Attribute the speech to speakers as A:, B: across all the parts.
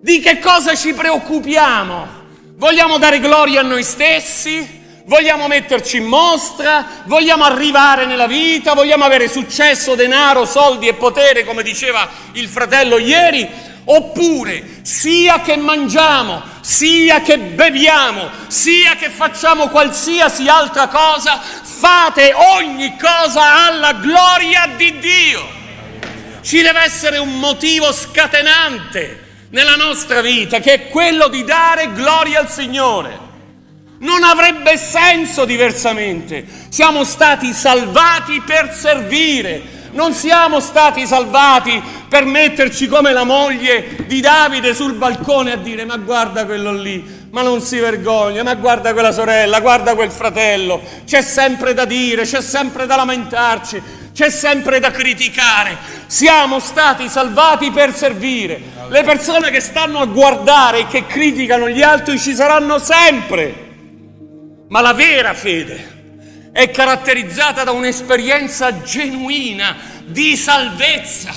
A: Di che cosa ci preoccupiamo? Vogliamo dare gloria a noi stessi? Vogliamo metterci in mostra? Vogliamo arrivare nella vita? Vogliamo avere successo, denaro, soldi e potere, come diceva il fratello ieri? Oppure, sia che mangiamo, sia che beviamo, sia che facciamo qualsiasi altra cosa, fate ogni cosa alla gloria di Dio. Ci deve essere un motivo scatenante nella nostra vita, che è quello di dare gloria al Signore. Non avrebbe senso diversamente. Siamo stati salvati per servire. Non siamo stati salvati per metterci come la moglie di Davide sul balcone a dire ma guarda quello lì, ma non si vergogna, ma guarda quella sorella, guarda quel fratello. C'è sempre da dire, c'è sempre da lamentarci, c'è sempre da criticare. Siamo stati salvati per servire. Le persone che stanno a guardare e che criticano gli altri ci saranno sempre. Ma la vera fede è caratterizzata da un'esperienza genuina di salvezza.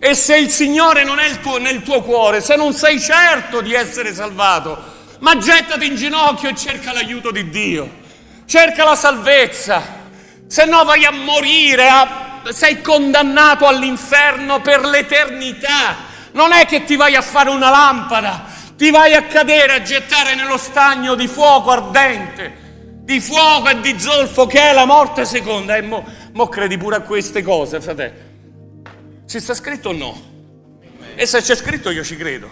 A: E se il Signore non è tuo, nel tuo cuore, se non sei certo di essere salvato, ma gettati in ginocchio e cerca l'aiuto di Dio, cerca la salvezza, se no vai a morire, a, sei condannato all'inferno per l'eternità. Non è che ti vai a fare una lampada, ti vai a cadere, a gettare nello stagno di fuoco ardente, di fuoco e di zolfo che è la morte seconda. E mo, mo credi pure a queste cose, fratello. Ci sta scritto o no? E se c'è scritto io ci credo.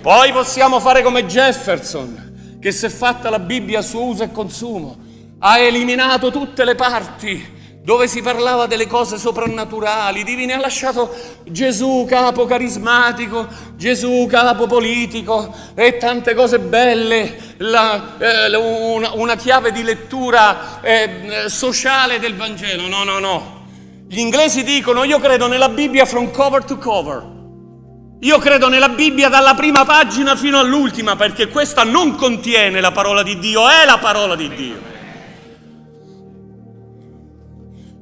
A: Poi possiamo fare come Jefferson, che si è fatta la Bibbia a suo uso e consumo, ha eliminato tutte le parti dove si parlava delle cose soprannaturali, divine, ha lasciato Gesù capo carismatico, Gesù capo politico e tante cose belle, la, eh, una, una, chiave di lettura eh, sociale del Vangelo. No, no, no. Gli inglesi dicono io credo nella Bibbia from cover to cover. Io credo nella Bibbia dalla prima pagina fino all'ultima perché questa non contiene la parola di Dio, è la parola di Dio.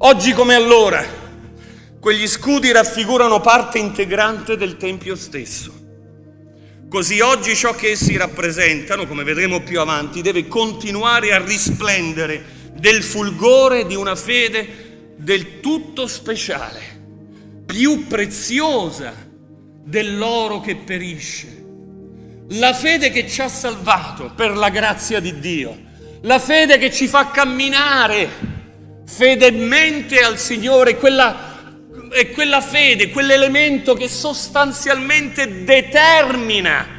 A: Oggi come allora, quegli scudi raffigurano parte integrante del Tempio stesso. Così oggi ciò che essi rappresentano, come vedremo più avanti, deve continuare a risplendere del fulgore di una fede del tutto speciale, più preziosa dell'oro che perisce. La fede che ci ha salvato per la grazia di Dio, la fede che ci fa camminare fedelmente al Signore, quella, è quella fede, quell'elemento che sostanzialmente determina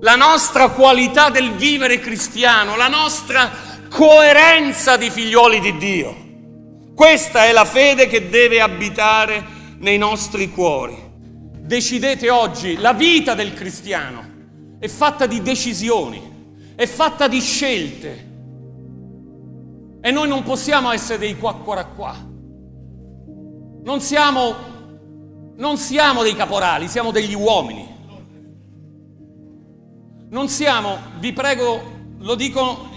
A: la nostra qualità del vivere cristiano, la nostra coerenza di figlioli di Dio. Questa è la fede che deve abitare nei nostri cuori. Decidete oggi, la vita del cristiano è fatta di decisioni, è fatta di scelte, e noi non possiamo essere dei qua qua qua. Non siamo, non siamo dei caporali, siamo degli uomini. Non siamo, vi prego, lo dico,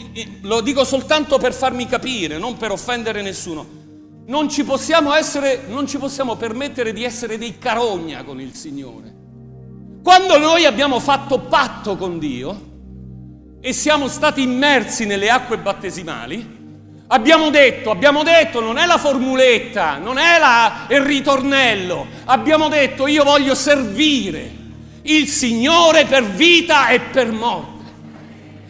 A: lo dico soltanto per farmi capire, non per offendere nessuno. Non ci, essere, non ci possiamo permettere di essere dei carogna con il Signore. Quando noi abbiamo fatto patto con Dio e siamo stati immersi nelle acque battesimali, Abbiamo detto, abbiamo detto, non è la formuletta, non è la, il ritornello, abbiamo detto io voglio servire il Signore per vita e per morte.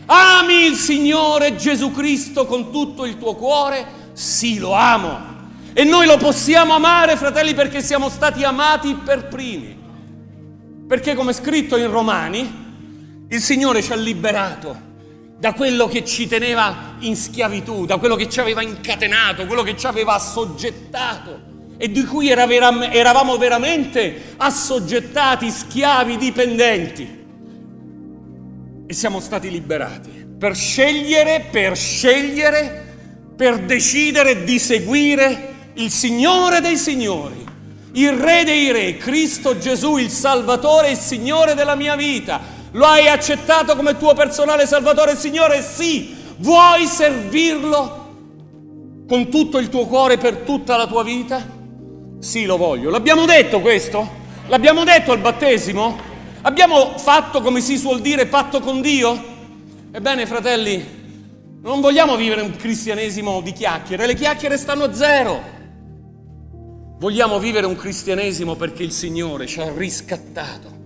A: Ami il Signore Gesù Cristo con tutto il tuo cuore? Sì, lo amo. E noi lo possiamo amare, fratelli, perché siamo stati amati per primi. Perché come scritto in Romani, il Signore ci ha liberato da quello che ci teneva in schiavitù, da quello che ci aveva incatenato, quello che ci aveva assoggettato e di cui eravamo veramente assoggettati, schiavi, dipendenti. E siamo stati liberati per scegliere, per scegliere, per decidere di seguire il Signore dei Signori, il Re dei Re, Cristo Gesù, il Salvatore e il Signore della mia vita lo hai accettato come tuo personale Salvatore Signore? Sì. Vuoi servirlo con tutto il tuo cuore per tutta la tua vita? Sì, lo voglio. L'abbiamo detto questo? L'abbiamo detto al battesimo? Abbiamo fatto, come si suol dire, patto con Dio? Ebbene, fratelli, non vogliamo vivere un cristianesimo di chiacchiere, le chiacchiere stanno a zero. Vogliamo vivere un cristianesimo perché il Signore ci ha riscattato